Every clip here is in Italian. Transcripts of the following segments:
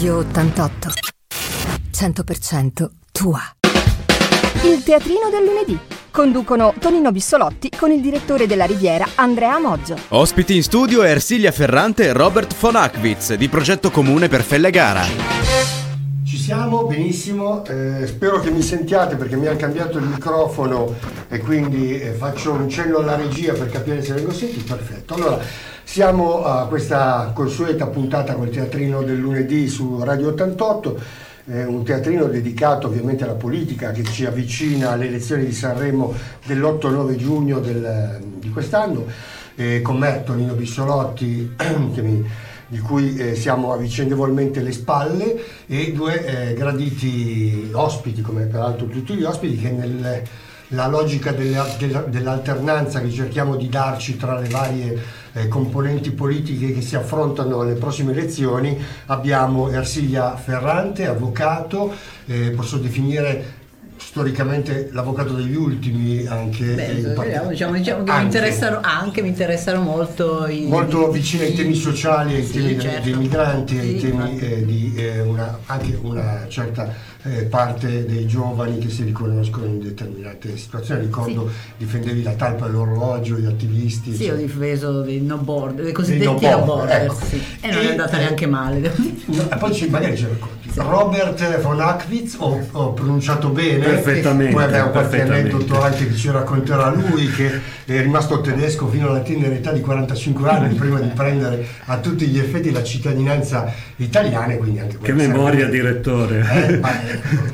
Radio 88. 100% tua. Il teatrino del lunedì. Conducono Tonino Bissolotti con il direttore della Riviera Andrea Moggio. Ospiti in studio Ersilia Ferrante e Robert von Ackwitz di Progetto Comune per Fellegara. Siamo, benissimo, eh, spero che mi sentiate perché mi ha cambiato il microfono e quindi eh, faccio un cenno alla regia per capire se vengo sentito, perfetto. Allora, siamo a questa consueta puntata col teatrino del lunedì su Radio 88 eh, un teatrino dedicato ovviamente alla politica che ci avvicina alle elezioni di Sanremo dell'8-9 giugno del, di quest'anno, eh, con me Tonino Bissolotti mi, di cui eh, siamo a vicendevolmente le spalle e due eh, graditi ospiti, come peraltro tutti gli ospiti, che nella logica dell'alternanza che cerchiamo di darci tra le varie eh, componenti politiche che si affrontano alle prossime elezioni abbiamo Ersilia Ferrante, avvocato, eh, posso definire storicamente l'avvocato degli ultimi anche Beh, part- diciamo, diciamo che anche. Mi, interessano, anche, mi interessano molto i, molto vicini ai temi sociali ai sì, temi certo. dei migranti sì, ai temi eh, di eh, una, anche una certa eh, parte dei giovani che si riconoscono in determinate situazioni. Ricordo sì. difendevi la talpa dell'orologio, gli attivisti. Sì, cioè. ho difeso dei no board, dei cosiddetti no board, ecco. sì. e non è andata eh, neanche male. No, poi ci, magari ci racconti. Robert von Ackwitz, ho, ho, pronunciato bene. Perfettamente. Poi abbiamo qualche aneddoto anche che ci racconterà lui, che è rimasto tedesco fino alla tenera età di 45 anni, prima di prendere a tutti gli effetti la cittadinanza italiana. Quindi anche che memoria, sempre... direttore. Eh,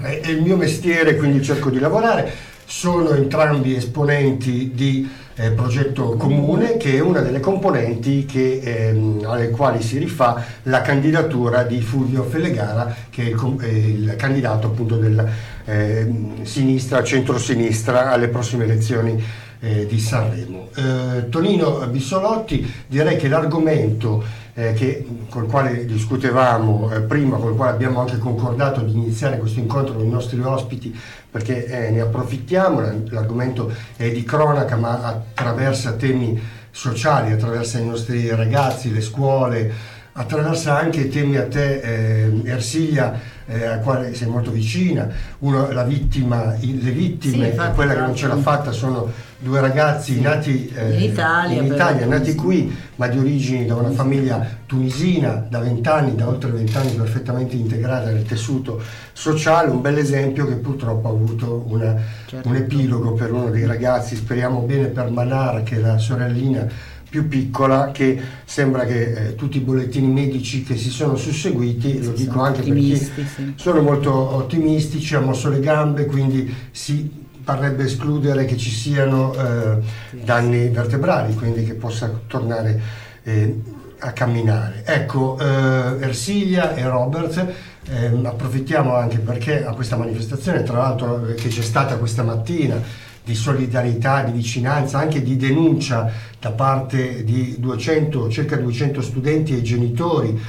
è, è il mio mestiere, quindi cerco di lavorare. Sono entrambi esponenti di eh, Progetto Comune, che è una delle componenti che, ehm, alle quali si rifà la candidatura di Fulvio Fellegara, che è il, è il candidato appunto della eh, sinistra, centro-sinistra alle prossime elezioni eh, di Sanremo. Eh, Tonino Bissolotti, direi che l'argomento eh, che, col quale discutevamo eh, prima, con il quale abbiamo anche concordato di iniziare questo incontro con i nostri ospiti, perché eh, ne approfittiamo, l'argomento è di cronaca ma attraversa temi sociali, attraversa i nostri ragazzi, le scuole, attraversa anche temi a te, eh, Ersilia, eh, al quale sei molto vicina, Uno, la vittima, le vittime, sì, quella che non ce l'ha fatta sono due ragazzi sì. nati eh, in Italia, in Italia nati qui, ma di origini da una famiglia tunisina, da vent'anni, da oltre vent'anni perfettamente integrata nel tessuto sociale, un bel esempio che purtroppo ha avuto una, certo. un epilogo per uno dei ragazzi, speriamo bene per Manar che è la sorellina più piccola che sembra che eh, tutti i bollettini medici che si sono susseguiti, lo dico anche perché sì. sono molto ottimistici, ha mosso le gambe, quindi si parrebbe escludere che ci siano eh, danni vertebrali, quindi che possa tornare eh, a camminare. Ecco, eh, Ersilia e Robert, ehm, approfittiamo anche perché a questa manifestazione, tra l'altro eh, che c'è stata questa mattina, di solidarietà, di vicinanza, anche di denuncia da parte di 200, circa 200 studenti e genitori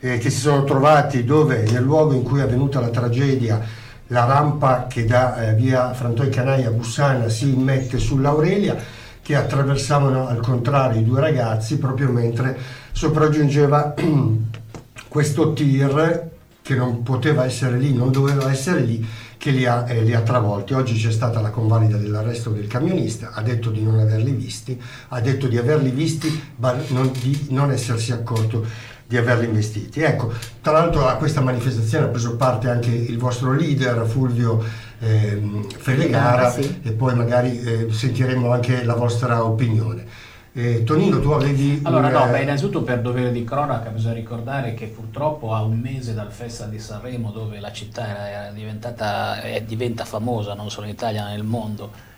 eh, che si sono trovati dove nel luogo in cui è avvenuta la tragedia la rampa che da eh, via Frantoi Canai a Bussana si immette sull'Aurelia che attraversavano al contrario i due ragazzi proprio mentre sopraggiungeva questo tir che non poteva essere lì, non doveva essere lì che li ha, eh, li ha, travolti. Oggi c'è stata la convalida dell'arresto del camionista, ha detto di non averli visti, ha detto di averli visti ma non, di non essersi accorto di averli investiti. Ecco, tra l'altro a questa manifestazione ha preso parte anche il vostro leader Fulvio eh, Felegara sì. e poi magari eh, sentiremo anche la vostra opinione. Eh, Tonino, tu avevi... Allora no, beh, innanzitutto per dovere di cronaca bisogna ricordare che purtroppo a un mese dal Festival di Sanremo dove la città era diventata, e diventa famosa non solo in Italia ma nel mondo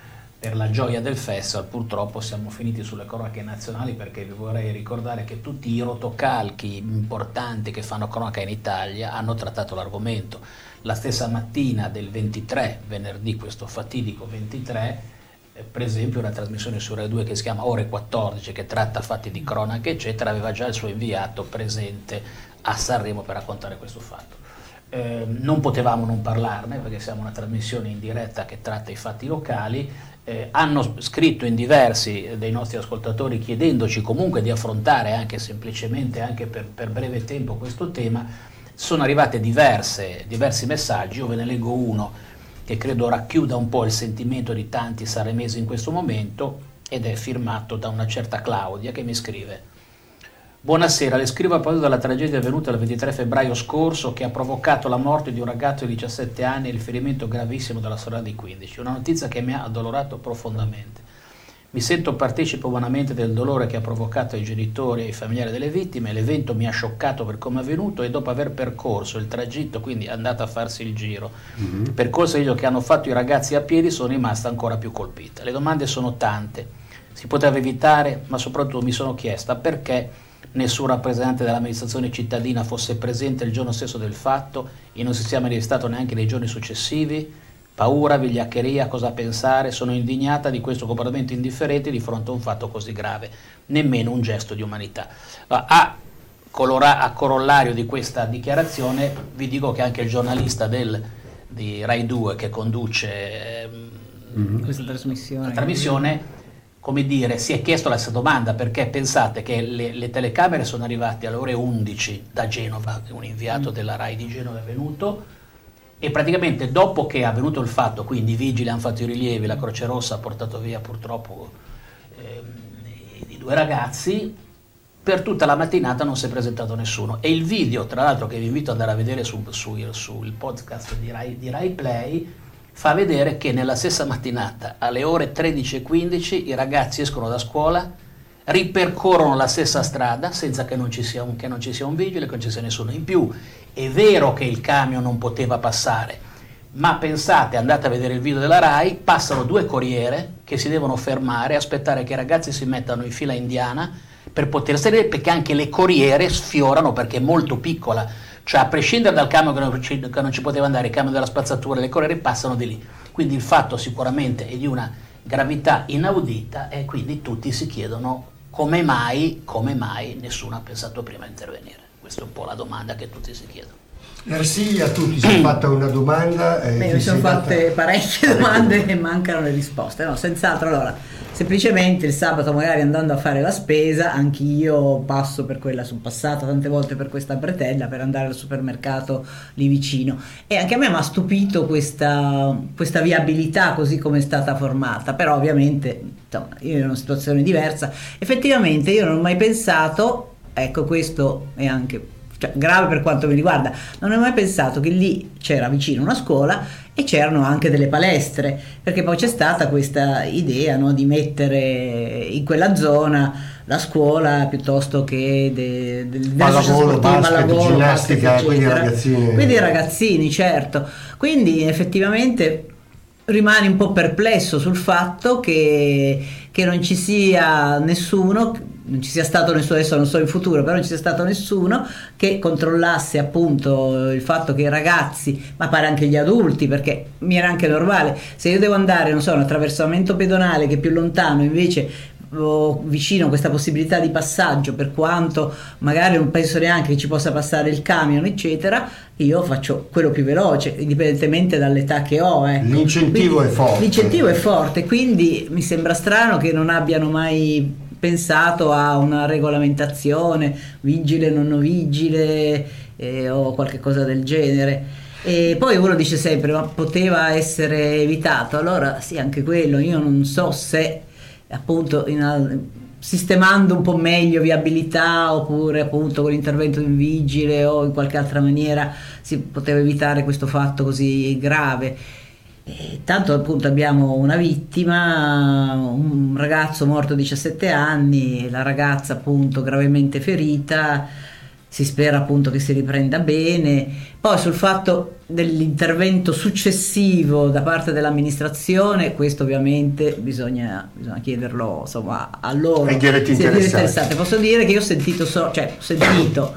per la gioia del festival, purtroppo siamo finiti sulle cronache nazionali perché vi vorrei ricordare che tutti i rotocalchi importanti che fanno cronaca in Italia hanno trattato l'argomento. La stessa mattina del 23, venerdì questo fatidico 23, eh, per esempio una trasmissione su Rai 2 che si chiama Ore 14 che tratta fatti di cronaca eccetera aveva già il suo inviato presente a Sanremo per raccontare questo fatto. Eh, non potevamo non parlarne perché siamo una trasmissione in diretta che tratta i fatti locali. Eh, hanno scritto in diversi dei nostri ascoltatori chiedendoci comunque di affrontare anche semplicemente anche per, per breve tempo questo tema. Sono arrivate diverse, diversi messaggi, io ve ne leggo uno che credo racchiuda un po' il sentimento di tanti saremesi in questo momento ed è firmato da una certa Claudia che mi scrive Buonasera, le scrivo a proposito della tragedia avvenuta il 23 febbraio scorso che ha provocato la morte di un ragazzo di 17 anni e il ferimento gravissimo della sorella di 15. Una notizia che mi ha addolorato profondamente. Mi sento partecipe umanamente del dolore che ha provocato ai genitori e ai familiari delle vittime. L'evento mi ha scioccato per come è avvenuto e dopo aver percorso il tragitto, quindi andato a farsi il giro, mm-hmm. percorso che hanno fatto i ragazzi a piedi, sono rimasta ancora più colpita. Le domande sono tante. Si poteva evitare, ma soprattutto mi sono chiesta perché nessun rappresentante dell'amministrazione cittadina fosse presente il giorno stesso del fatto e non si sia manifestato neanche nei giorni successivi? Paura, vigliaccheria, cosa pensare? Sono indignata di questo comportamento indifferente di fronte a un fatto così grave, nemmeno un gesto di umanità. A, colora- a corollario di questa dichiarazione vi dico che anche il giornalista del, di Rai 2 che conduce eh, mm-hmm. questa trasmissione, trasmissione come dire, si è chiesto la stessa domanda perché pensate che le, le, telecamere sono arrivate alle ore 11 da Genova, un inviato mm. della RAI di Genova è venuto e praticamente dopo che è avvenuto il fatto, quindi i vigili hanno fatto i rilievi, la Croce Rossa ha portato via purtroppo eh, i due ragazzi, per tutta la mattinata non si è presentato nessuno e il video, tra l'altro che vi invito ad andare a vedere sul, sul, sul podcast di Rai, di Rai Play, fa vedere che nella stessa mattinata alle ore 13.15 i ragazzi escono da scuola, ripercorrono la stessa strada senza che non ci sia un, non ci sia un vigile, che non ci sia nessuno in più. È vero che il camion non poteva passare, ma pensate, andate a vedere il video della RAI, passano due corriere che si devono fermare, aspettare che i ragazzi si mettano in fila indiana per poter salire perché anche le corriere sfiorano perché è molto piccola cioè a prescindere dal camion che non ci, che non ci poteva andare, il camion della spazzatura, le correre passano di lì. Quindi il fatto sicuramente è di una gravità inaudita e quindi tutti si chiedono come mai, come mai nessuno ha pensato prima a intervenire. Questa è un po' la domanda che tutti si chiedono. Ersilia, tu ti sei fatta una domanda. Eh, Beh, mi sono fatte data... parecchie domande e mancano le risposte. No, senz'altro allora semplicemente il sabato magari andando a fare la spesa anch'io passo per quella sono passata tante volte per questa bretella per andare al supermercato lì vicino e anche a me mi ha stupito questa, questa viabilità così come è stata formata però ovviamente insomma, io in una situazione diversa effettivamente io non ho mai pensato ecco questo è anche cioè, grave per quanto mi riguarda non ho mai pensato che lì c'era vicino una scuola e c'erano anche delle palestre, perché poi c'è stata questa idea no, di mettere in quella zona la scuola piuttosto che de, de, del pallavolo, basket, pallavolo, ginnastica, basket, quindi ragazzini. Quindi ragazzini, certo. Quindi effettivamente rimani un po' perplesso sul fatto che, che non ci sia nessuno non ci sia stato nessuno, adesso non so in futuro, però non ci sia stato nessuno che controllasse appunto il fatto che i ragazzi, ma pare anche gli adulti, perché mi era anche normale, se io devo andare, non so, un attraversamento pedonale che è più lontano, invece vicino questa possibilità di passaggio, per quanto magari non penso neanche che ci possa passare il camion, eccetera, io faccio quello più veloce, indipendentemente dall'età che ho. Ecco. L'incentivo quindi, è forte. L'incentivo è forte, quindi mi sembra strano che non abbiano mai pensato a una regolamentazione, vigile, non vigile eh, o qualche cosa del genere. E poi uno dice sempre, ma poteva essere evitato? Allora sì, anche quello, io non so se appunto in, sistemando un po' meglio viabilità oppure appunto con l'intervento di un vigile o in qualche altra maniera si poteva evitare questo fatto così grave. E tanto appunto abbiamo una vittima, un ragazzo morto a 17 anni, la ragazza appunto gravemente ferita, si spera appunto che si riprenda bene. Poi sul fatto dell'intervento successivo da parte dell'amministrazione, questo ovviamente bisogna, bisogna chiederlo insomma, a loro. Ai diretti interessati. Posso dire che io ho sentito, so, cioè, ho sentito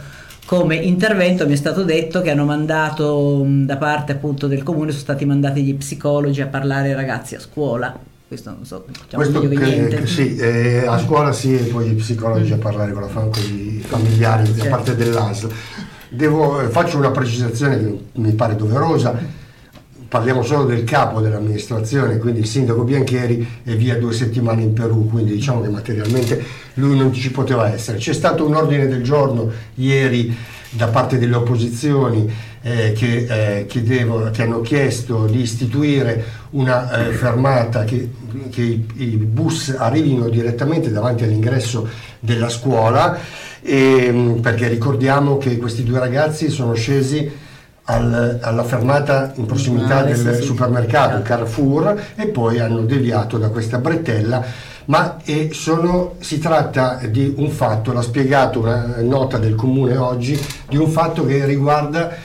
come intervento mi è stato detto che hanno mandato da parte appunto del comune sono stati mandati gli psicologi a parlare ai ragazzi a scuola. Questo non so diciamo questo meglio che, che niente. sì, eh, a scuola sì e poi gli psicologi a parlare con, la, con i familiari certo. da parte dell'ASL. Devo, eh, faccio una precisazione che mi pare doverosa parliamo solo del capo dell'amministrazione, quindi il sindaco Bianchieri è via due settimane in Perù, quindi diciamo che materialmente lui non ci poteva essere. C'è stato un ordine del giorno ieri da parte delle opposizioni eh, che, eh, chiedevo, che, hanno chiesto di istituire una eh, fermata che, che i, i, bus arrivino direttamente davanti all'ingresso della scuola, e, mm, perché ricordiamo che questi due ragazzi sono scesi al, alla fermata in prossimità del sì, supermercato, sì. Carrefour, e poi hanno deviato da questa bretella ma sono, si tratta di un fatto, l'ha spiegato una nota del comune oggi, di un fatto che riguarda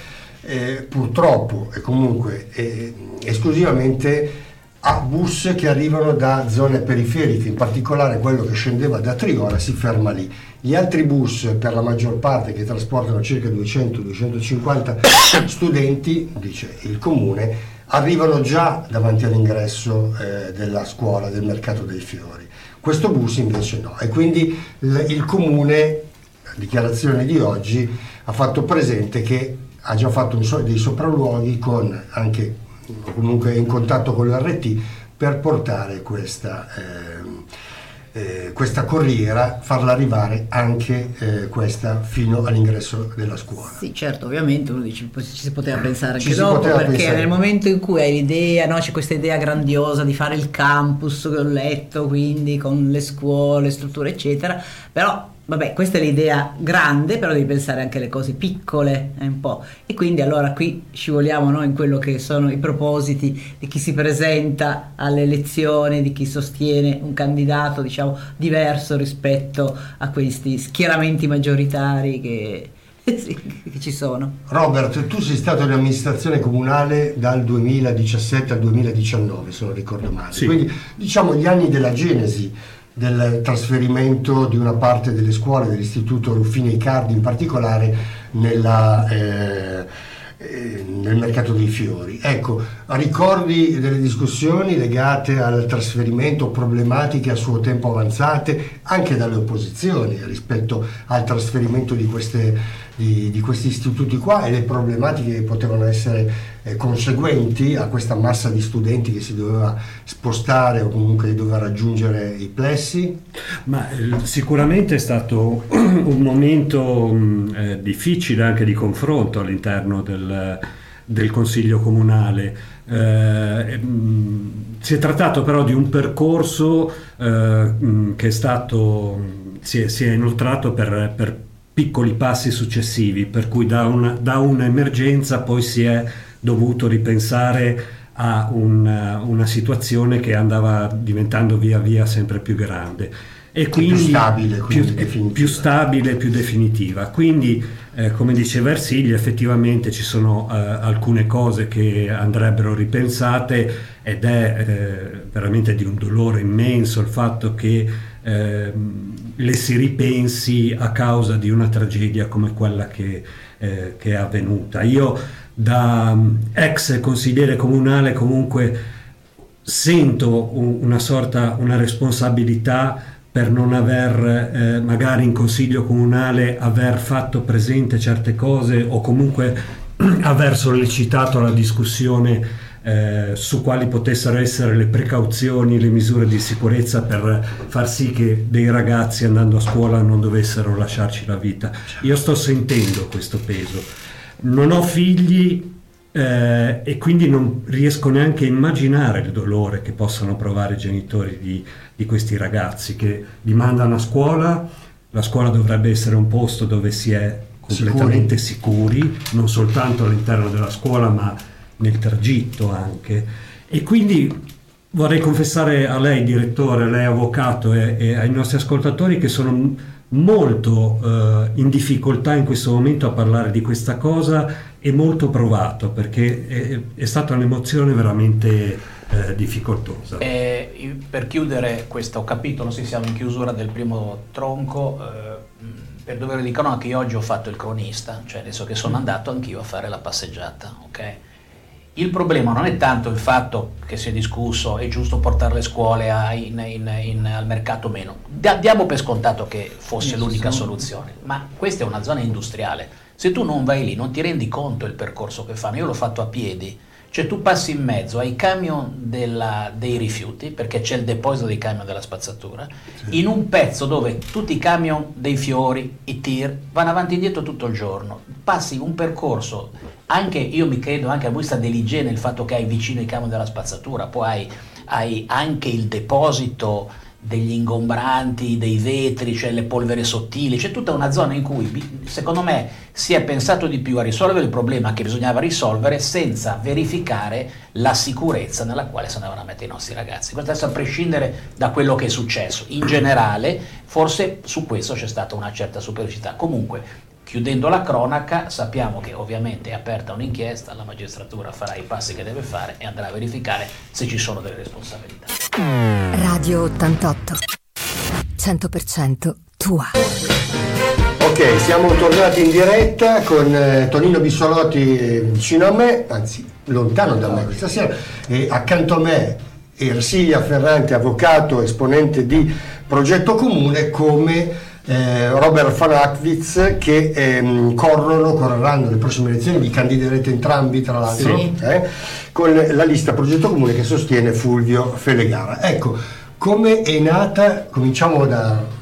eh, purtroppo e comunque eh, esclusivamente a bus che arrivano da zone periferiche, in particolare quello che scendeva da Trigola si ferma lì. Gli altri bus, per la maggior parte, che trasportano circa 200-250 studenti, dice il comune, arrivano già davanti all'ingresso eh, della scuola del mercato dei fiori. Questo bus invece no e quindi il, il comune, la dichiarazione di oggi, ha fatto presente che ha già fatto un, dei sopralluoghi con anche comunque in contatto con l'RT per portare questa, eh, eh, questa corriera, farla arrivare anche eh, questa fino all'ingresso della scuola. Sì, certo, ovviamente uno dice ci si poteva pensare anche dopo, perché pensare. nel momento in cui hai l'idea, no, c'è questa idea grandiosa di fare il campus che ho letto, quindi con le scuole, strutture, eccetera, però Vabbè, questa è l'idea grande, però devi pensare anche alle cose piccole, eh, un po'. E quindi allora qui scivoliamo no, in quello che sono i propositi di chi si presenta alle elezioni, di chi sostiene un candidato, diciamo, diverso rispetto a questi schieramenti maggioritari che, sì, che ci sono. Robert, tu sei stato in amministrazione comunale dal 2017 al 2019, se non ricordo male. Sì. Quindi diciamo gli anni della genesi del trasferimento di una parte delle scuole dell'istituto Ruffini Icardi in particolare nella, eh, eh, nel mercato dei fiori. Ecco, ricordi delle discussioni legate al trasferimento, problematiche a suo tempo avanzate anche dalle opposizioni rispetto al trasferimento di queste di, di, questi istituti qua e le problematiche che potevano essere eh, conseguenti a questa massa di studenti che si doveva spostare o comunque doveva raggiungere i plessi? Ma eh, sicuramente è stato un momento mh, mm, eh, difficile anche di confronto all'interno del, del Consiglio Comunale. Eh, mh, mm, si è trattato però di un percorso eh, mh, mm, che è stato, si è, si è inoltrato per, per piccoli passi successivi, per cui da, una, da un'emergenza poi si è dovuto ripensare a una, una, situazione che andava diventando via via sempre più grande e quindi più stabile, più, più, stabile, più definitiva. Quindi, eh, come diceva Ersilia, effettivamente ci sono eh, alcune cose che andrebbero ripensate ed è eh, veramente di un dolore immenso il fatto che ehm, le si ripensi a causa di una tragedia come quella che, eh, che è avvenuta. Io da mm, ex consigliere comunale comunque sento una sorta, una responsabilità per non aver eh, magari in consiglio comunale aver fatto presente certe cose o comunque aver sollecitato la discussione eh, su quali potessero essere le precauzioni, le misure di sicurezza per far sì che dei ragazzi andando a scuola non dovessero lasciarci la vita. Io sto sentendo questo peso. Non ho figli eh, e quindi non riesco neanche a immaginare il dolore che possano provare i genitori di, di questi ragazzi che li mandano a scuola. La scuola dovrebbe essere un posto dove si è completamente sicuri, sicuri non soltanto all'interno della scuola ma nel tragitto anche. E quindi vorrei confessare a lei, direttore, a lei avvocato e, e ai nostri ascoltatori che sono molto eh, in difficoltà in questo momento a parlare di questa cosa e molto provato perché è, è stata un'emozione veramente eh, difficoltosa. E per chiudere questo capitolo, sì, siamo in chiusura del primo tronco. Eh, per dovere di cronaca, io oggi ho fatto il cronista, cioè adesso che sono andato anch'io a fare la passeggiata, ok? Il problema non è tanto il fatto che si è discusso, è giusto portare le scuole a, in, in, in, al mercato o meno. Da, diamo per scontato che fosse l'unica soluzione, ma questa è una zona industriale. Se tu non vai lì non ti rendi conto del percorso che fanno. Io l'ho fatto a piedi, Cioè tu passi in mezzo ai camion della, dei rifiuti, perché c'è il deposito dei camion della spazzatura, sì. in un pezzo dove tutti i camion dei fiori, i tir, vanno avanti e indietro tutto il giorno. Passi un percorso, anche io mi credo anche a vista dell'igiene, il fatto che hai vicino i camion della spazzatura, poi hai, hai anche il deposito degli ingombranti, dei vetri, cioè le polvere sottili, c'è tutta una zona in cui secondo me si è pensato di più a risolvere il problema che bisognava risolvere senza verificare la sicurezza nella quale si andavano a mettere i nostri ragazzi. Questo adesso a prescindere da quello che è successo, in generale forse su questo c'è stata una certa superficialità. Comunque Chiudendo la cronaca, sappiamo che ovviamente è aperta un'inchiesta, la magistratura farà i passi che deve fare e andrà a verificare se ci sono delle responsabilità. Radio 88 100% tua. Ok, siamo tornati in diretta con eh, Tonino Bissolotti eh, vicino a me, anzi lontano da me questa sera, e accanto a me Ersilia Ferrante, avvocato, esponente di Progetto Comune come eh, Robert Van Ackwitz che ehm, corrono, correranno le prossime elezioni, vi candiderete entrambi tra l'altro, sì. eh, con la lista Progetto Comune che sostiene Fulvio Felegara. Ecco, come è nata, cominciamo da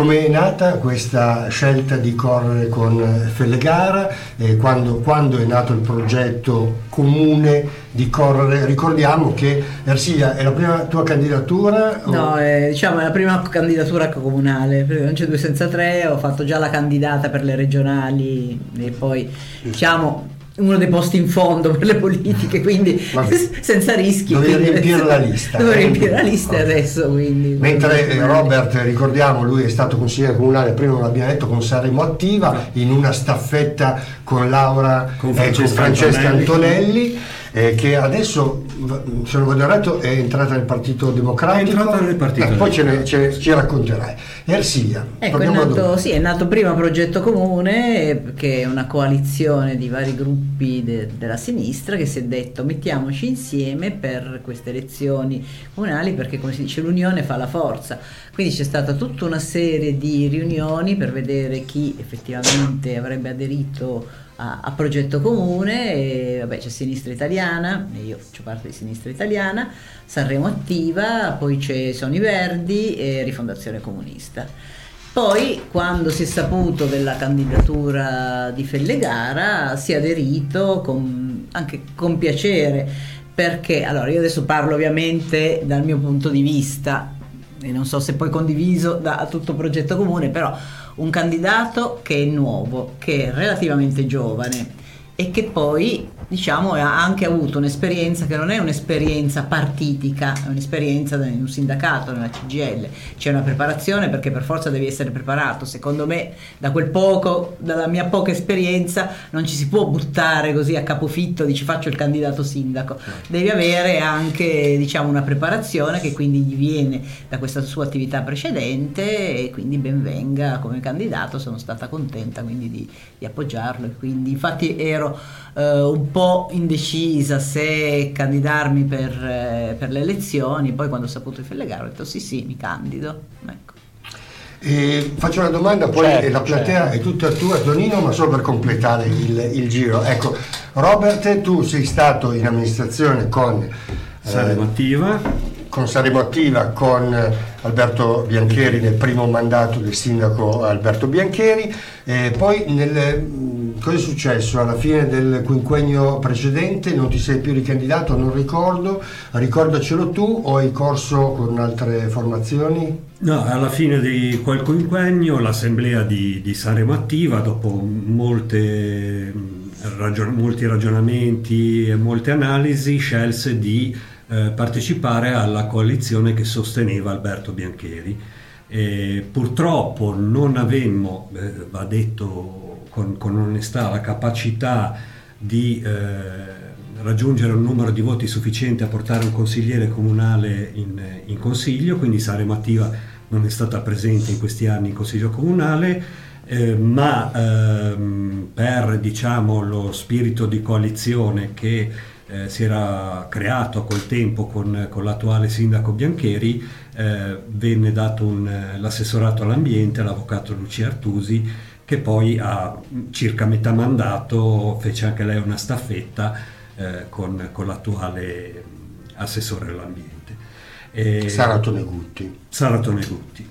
come è nata questa scelta di correre con Fellegara? Eh, quando, quando, è nato il progetto comune di correre? Ricordiamo che Ersilia è la prima tua candidatura? O? No, è, diciamo, è la prima candidatura comunale, non c'è due senza tre, ho fatto già la candidata per le regionali e poi diciamo uno dei posti in fondo per le politiche, quindi senza rischi. Dovevi riempire la lista. Dovevo eh? riempire la lista okay. adesso. Quindi, Mentre eh, Robert, ricordiamo, lui è stato consigliere comunale, prima non l'abbiamo detto, con Saremo Attiva, in una staffetta con Laura con Francesca, eh, con Francesca Antonelli. Antonelli eh, che adesso, se non vado errato, è entrata nel Partito Democratico. È entrata nel Partito eh, Poi ce ne, ce ci racconterai. Ersilia. Ecco, è nato, sì, è nato prima Progetto Comune, che è una coalizione di vari gruppi de, della sinistra che si è detto mettiamoci insieme per queste elezioni comunali perché, come si dice, l'unione fa la forza. Quindi c'è stata tutta una serie di riunioni per vedere chi effettivamente avrebbe aderito a, a progetto comune, e, vabbè, c'è Sinistra Italiana, io faccio parte di Sinistra Italiana, Sanremo Attiva, poi ci sono i Verdi e Rifondazione Comunista. Poi, quando si è saputo della candidatura di Fellegara, si è aderito con, anche con piacere, perché, allora io adesso parlo ovviamente dal mio punto di vista, e non so se poi condiviso da tutto progetto comune, però un candidato che è nuovo, che è relativamente giovane e che poi diciamo, ha anche avuto un'esperienza che non è un'esperienza partitica, è un'esperienza in un sindacato, nella CGL. C'è una preparazione perché per forza devi essere preparato. Secondo me, da quel poco, dalla mia poca esperienza, non ci si può buttare così a capofitto, dici faccio il candidato sindaco. Devi avere anche, diciamo, una preparazione che quindi gli viene da questa sua attività precedente e quindi benvenga come candidato. Sono stata contenta quindi di, di appoggiarlo e quindi infatti ero eh, un po' indecisa se candidarmi per, eh, per, le elezioni, poi quando ho saputo di Fellegaro ho detto sì sì mi candido. Ecco. E faccio una domanda, poi certo, la platea certo. è tutta tua, Tonino, ma solo per completare il, il, giro. Ecco, Robert, tu sei stato in amministrazione con Saremo Attiva. Con Saremo Attiva, con Alberto Biancheri nel primo mandato del sindaco Alberto Biancheri, e poi nel, cosa è successo alla fine del quinquennio precedente? Non ti sei più ricandidato, non ricordo, ricordacelo tu o hai corso con altre formazioni? No, alla fine di quel quinquennio l'assemblea di, di Sanremo Attiva, dopo molte, ragion- molti ragionamenti e molte analisi, scelse di eh, partecipare alla coalizione che sosteneva Alberto Biancheri. E purtroppo non avemmo, eh, va detto con, con, onestà, la capacità di eh, raggiungere un numero di voti sufficiente a portare un consigliere comunale in, in consiglio, quindi Saremo Attiva non è stata presente in questi anni in consiglio comunale, eh, ma ehm, per diciamo, lo spirito di coalizione che eh, si era creato a quel tempo con, con l'attuale sindaco Biancheri, eh, venne dato un, l'assessorato all'ambiente all'avvocato Lucia Artusi, che poi a circa metà mandato fece anche lei una staffetta eh, con, con, l'attuale assessore all'ambiente. E, Sara Tonegutti. Sara Tonegutti.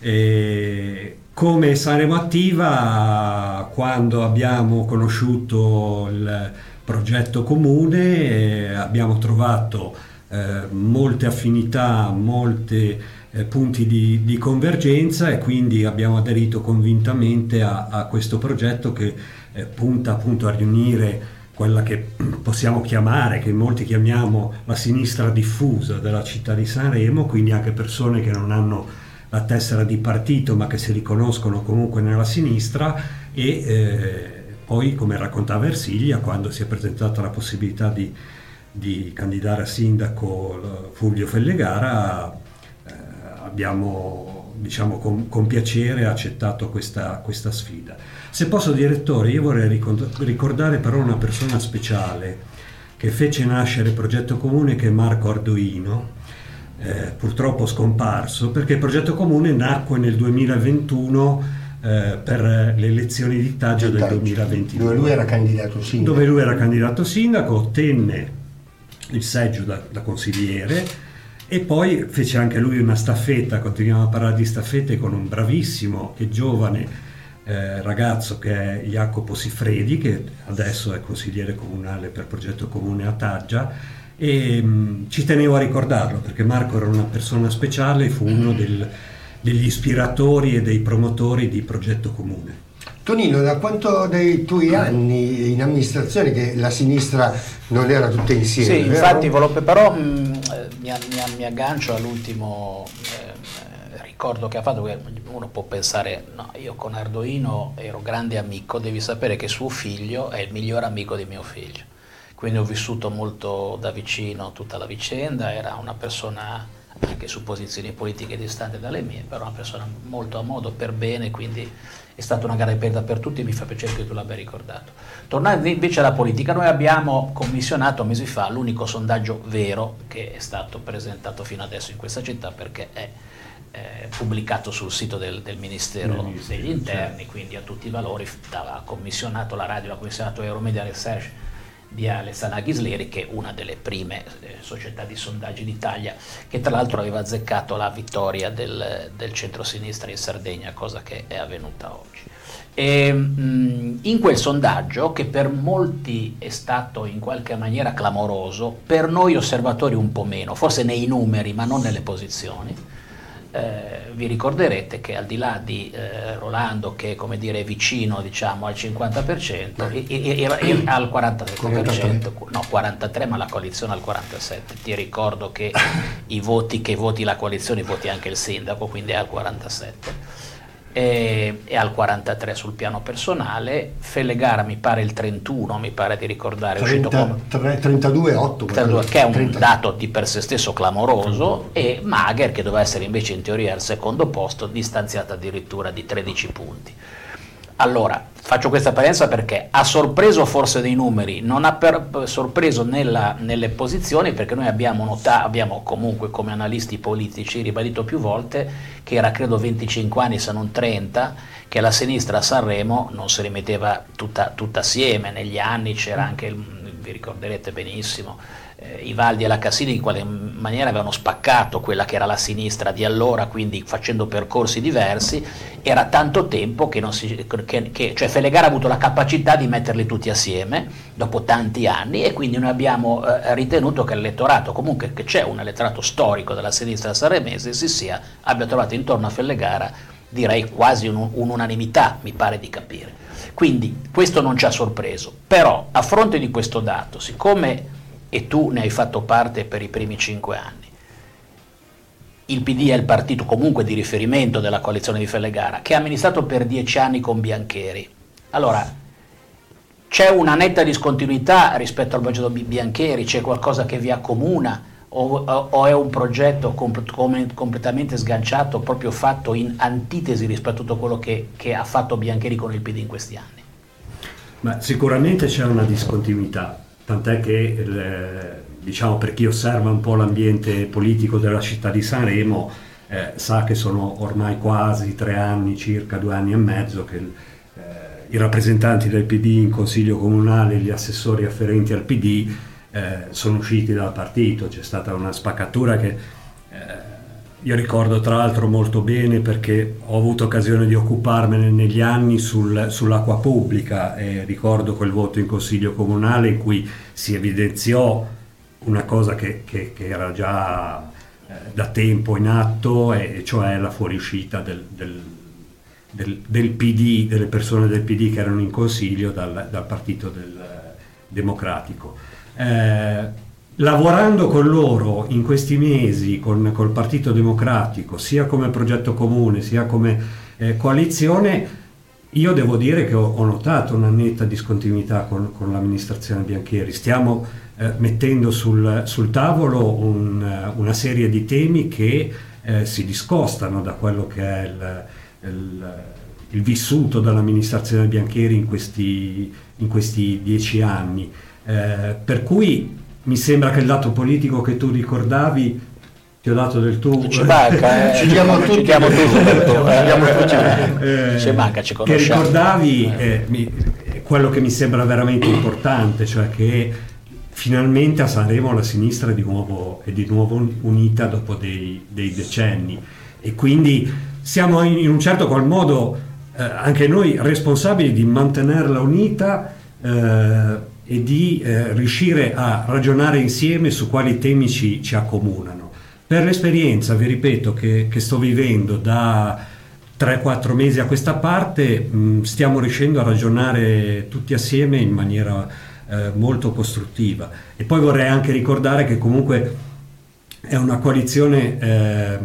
E, come saremo attiva quando abbiamo conosciuto il progetto comune, eh, abbiamo trovato eh, molte affinità, molti eh, punti di, di, convergenza e quindi abbiamo aderito convintamente a, a questo progetto che eh, punta appunto a riunire quella che possiamo chiamare, che molti chiamiamo la sinistra diffusa della città di Sanremo, quindi anche persone che non hanno la tessera di partito ma che si riconoscono comunque nella sinistra e eh, poi come raccontava Ersilia quando si è presentata la possibilità di, di candidare a sindaco Fulvio Fellegara eh, abbiamo diciamo con, con, piacere accettato questa, questa sfida. Se posso direttore io vorrei ricordare però una persona speciale che fece nascere il progetto comune che è Marco Arduino eh, purtroppo scomparso, perché il progetto comune nacque nel 2021 eh, per le elezioni di Taggio del 2022. Dove lui era candidato sindaco. Dove lui era candidato sindaco, ottenne il seggio da, da consigliere e poi fece anche lui una staffetta, continuiamo a parlare di staffette con un bravissimo e giovane eh, ragazzo che è Jacopo Sifredi, che adesso è consigliere comunale per progetto comune a Taggia e mh, mm, ci tenevo a ricordarlo perché Marco era una persona speciale, fu uno del, degli ispiratori e dei promotori di Progetto Comune. Tonino, da quanto dei tuoi anni in amministrazione che la sinistra non era tutta insieme? Sì, vero? infatti volevo, però mh, mm, eh, mi, mi, mi, aggancio all'ultimo eh, ricordo che ha fatto, uno può pensare, no, io con Arduino ero grande amico, devi sapere che suo figlio è il miglior amico di mio figlio quindi ho vissuto molto da vicino tutta la vicenda, era una persona anche su posizioni politiche distanti dalle mie, però una persona molto a modo, per bene, quindi è stata una gara di perda per tutti e mi fa piacere che tu l'abbia ricordato. Tornando invece alla politica, noi abbiamo commissionato mesi fa l'unico sondaggio vero che è stato presentato fino adesso in questa città perché è eh, pubblicato sul sito del, del Ministero degli Interni, certo. quindi a tutti i valori, ha commissionato la radio, ha commissionato Euromedia Research, di Alessandra Ghisleri, che è una delle prime eh, società di sondaggi d'Italia, che tra l'altro aveva azzeccato la vittoria del, del centro-sinistra in Sardegna, cosa che è avvenuta oggi. E, mh, in quel sondaggio, che per molti è stato in qualche maniera clamoroso, per noi osservatori un po' meno, forse nei numeri ma non nelle posizioni, eh, vi ricorderete che al di là di eh, Rolando che come dire, è vicino diciamo, al 50%, era, era al 43%, no 43 ma la coalizione al 47%, ti ricordo che i voti che voti la coalizione voti anche il sindaco, quindi è al 47% e, e al 43 sul piano personale, Fellegara mi pare il 31, mi pare di ricordare, 32 8 che è un 30. dato di per sé stesso clamoroso, 32. e Mager che doveva essere invece in teoria al secondo posto, distanziata addirittura di 13 punti. Allora, faccio questa apparenza perché ha sorpreso forse dei numeri, non ha per, sorpreso nella, nelle posizioni perché noi abbiamo, notato, abbiamo comunque come analisti politici ribadito più volte che era credo 25 anni se non 30 che la sinistra a Sanremo non si rimetteva tutta, tutta assieme, negli anni c'era anche, vi ricorderete benissimo, eh, i Valdi e la Cassini in qualche maniera avevano spaccato quella che era la sinistra di allora, quindi facendo percorsi diversi, era tanto tempo che, non si, che, che cioè Felegara ha avuto la capacità di metterli tutti assieme dopo tanti anni e quindi noi abbiamo eh, ritenuto che l'elettorato, comunque che c'è un elettorato storico della sinistra sanremese, si sia, abbia trovato intorno a Fellegara direi quasi un, un'unanimità, mi pare di capire. Quindi questo non ci ha sorpreso, però a fronte di questo dato, siccome e tu ne hai fatto parte per i primi cinque anni. Il PD è il partito comunque di riferimento della coalizione di Fellegara, che ha amministrato per dieci anni con Biancheri. Allora, c'è una netta discontinuità rispetto al progetto Biancheri? C'è qualcosa che vi accomuna? O, o è un progetto com- completamente sganciato, proprio fatto in antitesi rispetto a tutto quello che, che ha fatto Biancheri con il PD in questi anni? Ma sicuramente c'è una discontinuità tant'è che diciamo, per chi osserva un po' l'ambiente politico della città di Sanremo eh, sa che sono ormai quasi tre anni, circa due anni e mezzo che eh, i rappresentanti del PD in consiglio comunale, gli assessori afferenti al PD eh, sono usciti dal partito, c'è stata una spaccatura che eh, io ricordo tra l'altro molto bene perché ho avuto occasione di occuparmene negli anni sul, sull'acqua pubblica e ricordo quel voto in consiglio comunale in cui si evidenziò una cosa che, che, che era già eh, da tempo in atto, e, cioè la fuoriuscita del, del del, del, PD, delle persone del PD che erano in consiglio dal, dal Partito Democratico. Eh, lavorando con loro in questi mesi, con col Partito Democratico, sia come progetto comune, sia come eh, coalizione, io devo dire che ho, ho, notato una netta discontinuità con, con l'amministrazione Bianchieri. Stiamo eh, mettendo sul, sul tavolo un, una serie di temi che eh, si discostano da quello che è il il, il vissuto dall'amministrazione Biancheri in questi, in questi dieci anni. Eh, per cui mi sembra che il dato politico che tu ricordavi ti ho dato del tuo. Ci manca eh. ci diamo tutti, ci diamo tutti del tuo. eh, eh, ci manca ci che ricordavi eh, mi, quello che mi sembra veramente importante cioè che finalmente a Sanremo la sinistra è di nuovo, è di nuovo unita dopo dei, dei decenni. E quindi siamo in, in un certo qual modo eh, anche noi responsabili di mantenerla unita eh, e di eh, riuscire a ragionare insieme su quali temi ci, ci accomunano. Per l'esperienza, vi ripeto, che, che sto vivendo da 3-4 mesi a questa parte, mh, stiamo riuscendo a ragionare tutti assieme in maniera eh, molto costruttiva. E poi vorrei anche ricordare che comunque è una coalizione eh,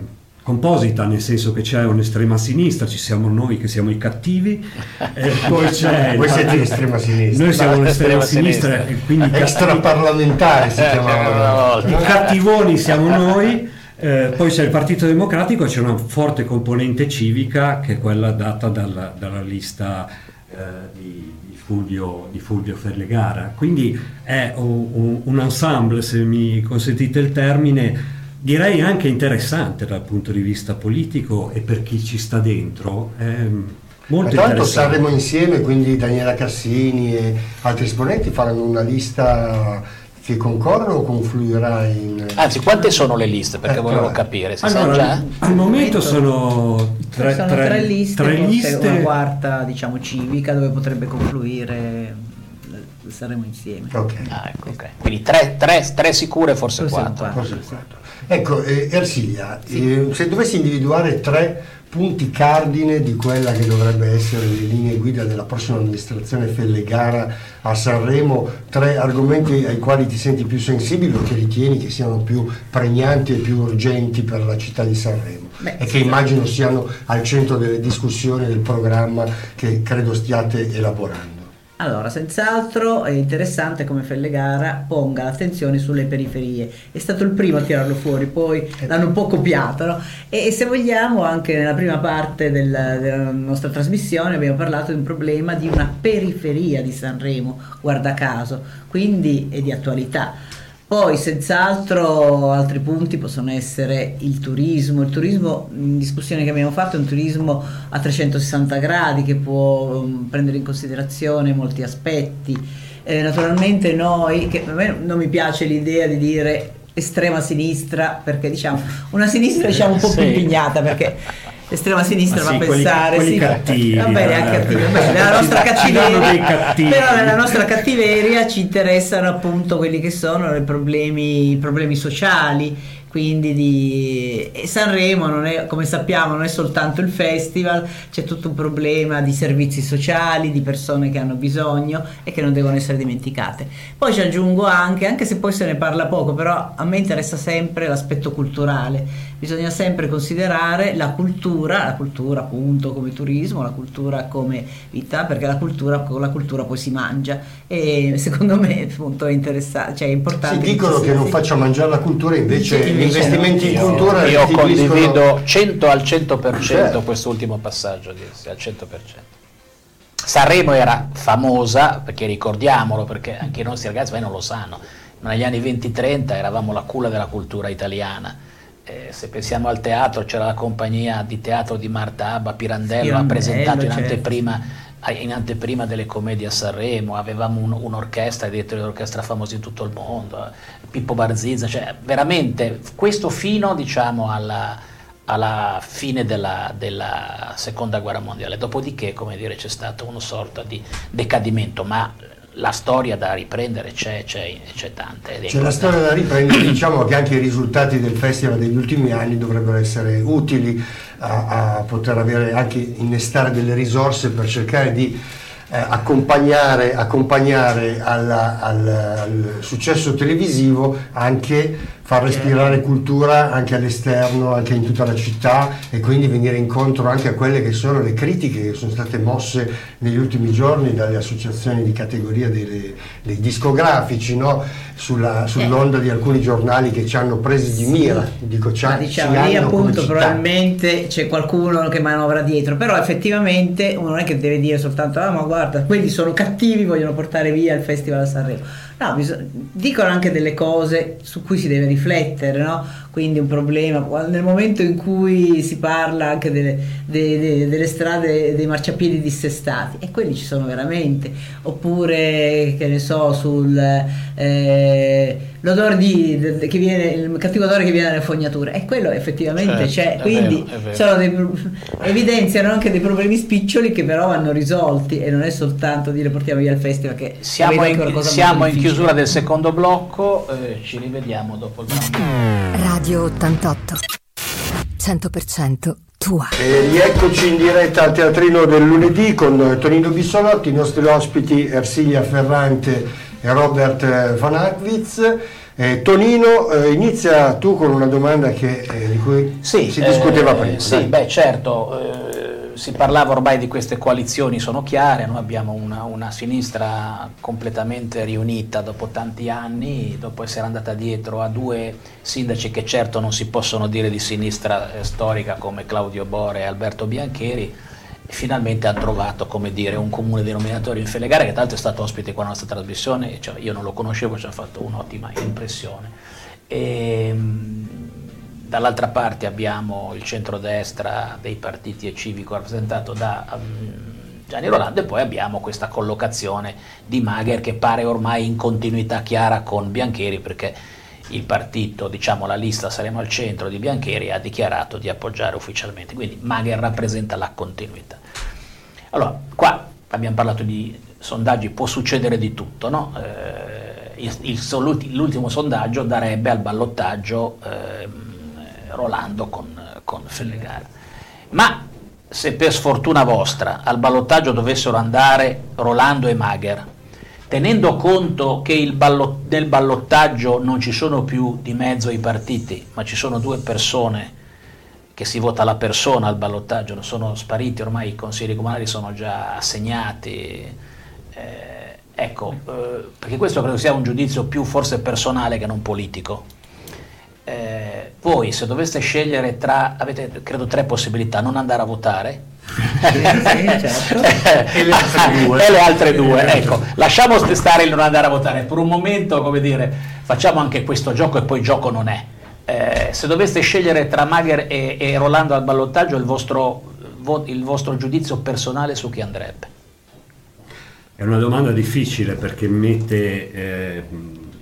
composita, nel senso che c'è un'estrema sinistra, ci siamo noi che siamo i cattivi, e poi c'è... Voi siete l'estrema sinistra. Noi siamo l'estrema sinistra, sinistra, e quindi... Extraparlamentare si chiamava. I cattivoni siamo noi. Eh, poi c'è il Partito Democratico, c'è una forte componente civica che è quella data dalla, dalla lista eh, di, di, Fulvio, di Fulvio Ferlegara. Quindi è un, un, un ensemble, se mi consentite il termine, direi anche interessante dal punto di vista politico e per chi ci sta dentro. È molto Ma tanto saremo insieme, quindi Daniela Cassini e altri esponenti faranno una lista che concorrono o confluirà in... Anzi, quante sono le liste? Perché eh, volevo capire. Si allora, già? Al momento sono tre, sono tre, tre liste, tre liste. una quarta diciamo civica dove potrebbe confluire saremo insieme. Okay. Ah, ecco, okay. Quindi tre, tre, tre, sicure, forse, forse quattro. quattro. Forse quattro. Ecco, eh, Ersilia, sì. eh, se dovessi individuare tre punti cardine di quella che dovrebbe essere le linee guida della prossima amministrazione Fellegara a Sanremo, tre argomenti ai quali ti senti più sensibile o che ritieni che siano più pregnanti e più urgenti per la città di Sanremo Beh, e che immagino siano al centro delle discussioni del programma che credo stiate elaborando. Allora, senz'altro è interessante come Fellegara ponga l'attenzione sulle periferie. È stato il primo a tirarlo fuori, poi eh. l'hanno un po' copiato. No? E, e, se vogliamo, anche nella prima parte del, della nostra trasmissione abbiamo parlato di un problema di una periferia di Sanremo, guarda caso, quindi è di attualità. Poi senz'altro altri punti possono essere il turismo, il turismo in discussione che abbiamo fatto è un turismo a 360 gradi che può um, prendere in considerazione molti aspetti. Eh, naturalmente noi, che a me non mi piace l'idea di dire estrema sinistra perché diciamo una sinistra diciamo un po' sì. più impegnata perché l'estrema sinistra va a pensare quelli, quelli sì, cattivi, va bene, eh, cattivi, nella nostra cattiveria però nella nostra cattiveria ci interessano appunto quelli che sono i problemi, i problemi sociali quindi di Sanremo non è, come sappiamo non è soltanto il festival, c'è tutto un problema di servizi sociali, di persone che hanno bisogno e che non devono essere dimenticate. Poi ci aggiungo anche, anche se poi se ne parla poco, però a me interessa sempre l'aspetto culturale, bisogna sempre considerare la cultura, la cultura appunto come turismo, la cultura come vita, perché la cultura, con la cultura poi si mangia e secondo me appunto è interessante, cioè è importante. Si dicono che, che non faccia mangiare la cultura invece, invece investimenti in cultura io condivido 100 al 100% certo. quest'ultimo passaggio sì, al 100% Sanremo era famosa perché ricordiamolo perché anche i nostri ragazzi non lo sanno ma negli anni 20-30 eravamo la culla della cultura italiana eh, se pensiamo al teatro c'era la compagnia di teatro di Marta Abba Pirandello, Pirandello ha presentato in certo. In anteprima delle commedie a Sanremo, avevamo un, un'orchestra, dietro l'orchestra famosa in tutto il mondo, Pippo Barzizza, cioè veramente questo fino diciamo alla, alla fine della, della, seconda guerra mondiale, dopodiché come dire c'è stato una sorta di decadimento, ma la storia da riprendere c'è, c'è, c'è tante. C'è la storia da riprendere, diciamo che anche i risultati del festival degli ultimi anni dovrebbero essere utili a, a poter avere anche innestare delle risorse per cercare di eh, accompagnare, accompagnare alla, al, al successo televisivo anche far respirare cultura anche all'esterno, anche in tutta la città e quindi venire incontro anche a quelle che sono le critiche che sono state mosse negli ultimi giorni dalle associazioni di categoria dei, dei discografici, no? Sulla, sull'onda di alcuni giornali che ci hanno presi di mira. Dico, ci, Ma diciamo, lì appunto probabilmente c'è qualcuno che manovra dietro, però effettivamente uno non è che deve dire soltanto ah ma guarda, quelli sono cattivi, vogliono portare via il festival a Sanremo No, dicono anche delle cose su cui si deve riflettere, no? Quindi un problema. Nel momento in cui si parla anche delle, delle, delle strade dei marciapiedi dissestati e quelli ci sono veramente. Oppure che ne so sul eh, l'odore di, de, che viene il cattivo odore che viene dalle fognature. E quello effettivamente certo, c'è. quindi vero, vero. Dei, evidenziano anche dei problemi spiccioli che però vanno risolti. E non è soltanto dire portiamo via il festival che siamo in, siamo in chiusura del secondo blocco eh, ci rivediamo dopo il brano Radio 88 100% tua. E rieccoci in diretta al teatrino del lunedì con Tonino Bissolotti, i nostri ospiti Ersilia Ferrante e Robert Van Ackwitz. Eh, Tonino, eh, inizia tu con una domanda che, eh, di cui sì, si discuteva eh, prima. Sì, beh certo eh, si parlava ormai di queste coalizioni, sono chiare, noi abbiamo una, una, sinistra completamente riunita dopo tanti anni, dopo essere andata dietro a due sindaci che certo non si possono dire di sinistra eh, storica come Claudio Bore e Alberto Biancheri, finalmente hanno trovato dire, un comune denominatore in Felegare che tra l'altro è stato ospite qua alla nostra trasmissione, cioè, io non lo conoscevo, ci ha fatto un'ottima impressione. E, ehm, dall'altra parte abbiamo il centrodestra dei partiti e civico rappresentato da um, Gianni Rolando e poi abbiamo questa collocazione di Magher che pare ormai in continuità chiara con Biancheri perché il partito, diciamo la lista saremo al centro di Biancheri ha dichiarato di appoggiare ufficialmente, quindi Magher rappresenta la continuità. Allora, qua abbiamo parlato di sondaggi, può succedere di tutto, no? eh, il, il, l'ultimo sondaggio darebbe al ballottaggio eh, Rolando con, con Fellegara. Ma se per sfortuna vostra al ballottaggio dovessero andare Rolando e Magher, tenendo conto che ballot- nel ballottaggio non ci sono più di mezzo i partiti, ma ci sono due persone che si vota la persona al ballottaggio, sono spariti ormai i consigli comunali, sono già assegnati. Eh, ecco, eh, perché questo credo sia un giudizio più forse personale che non politico eh, voi se doveste scegliere tra, avete credo tre possibilità, non andare a votare, sì, certo. e, le e, le altre due. Ecco, lasciamo stare il non andare a votare. Per un momento, come dire, facciamo anche questo gioco e poi gioco non è. Eh, se doveste scegliere tra Magher e, e Rolando al ballottaggio, il vostro, il vostro giudizio personale su chi andrebbe? È una domanda difficile perché mette eh,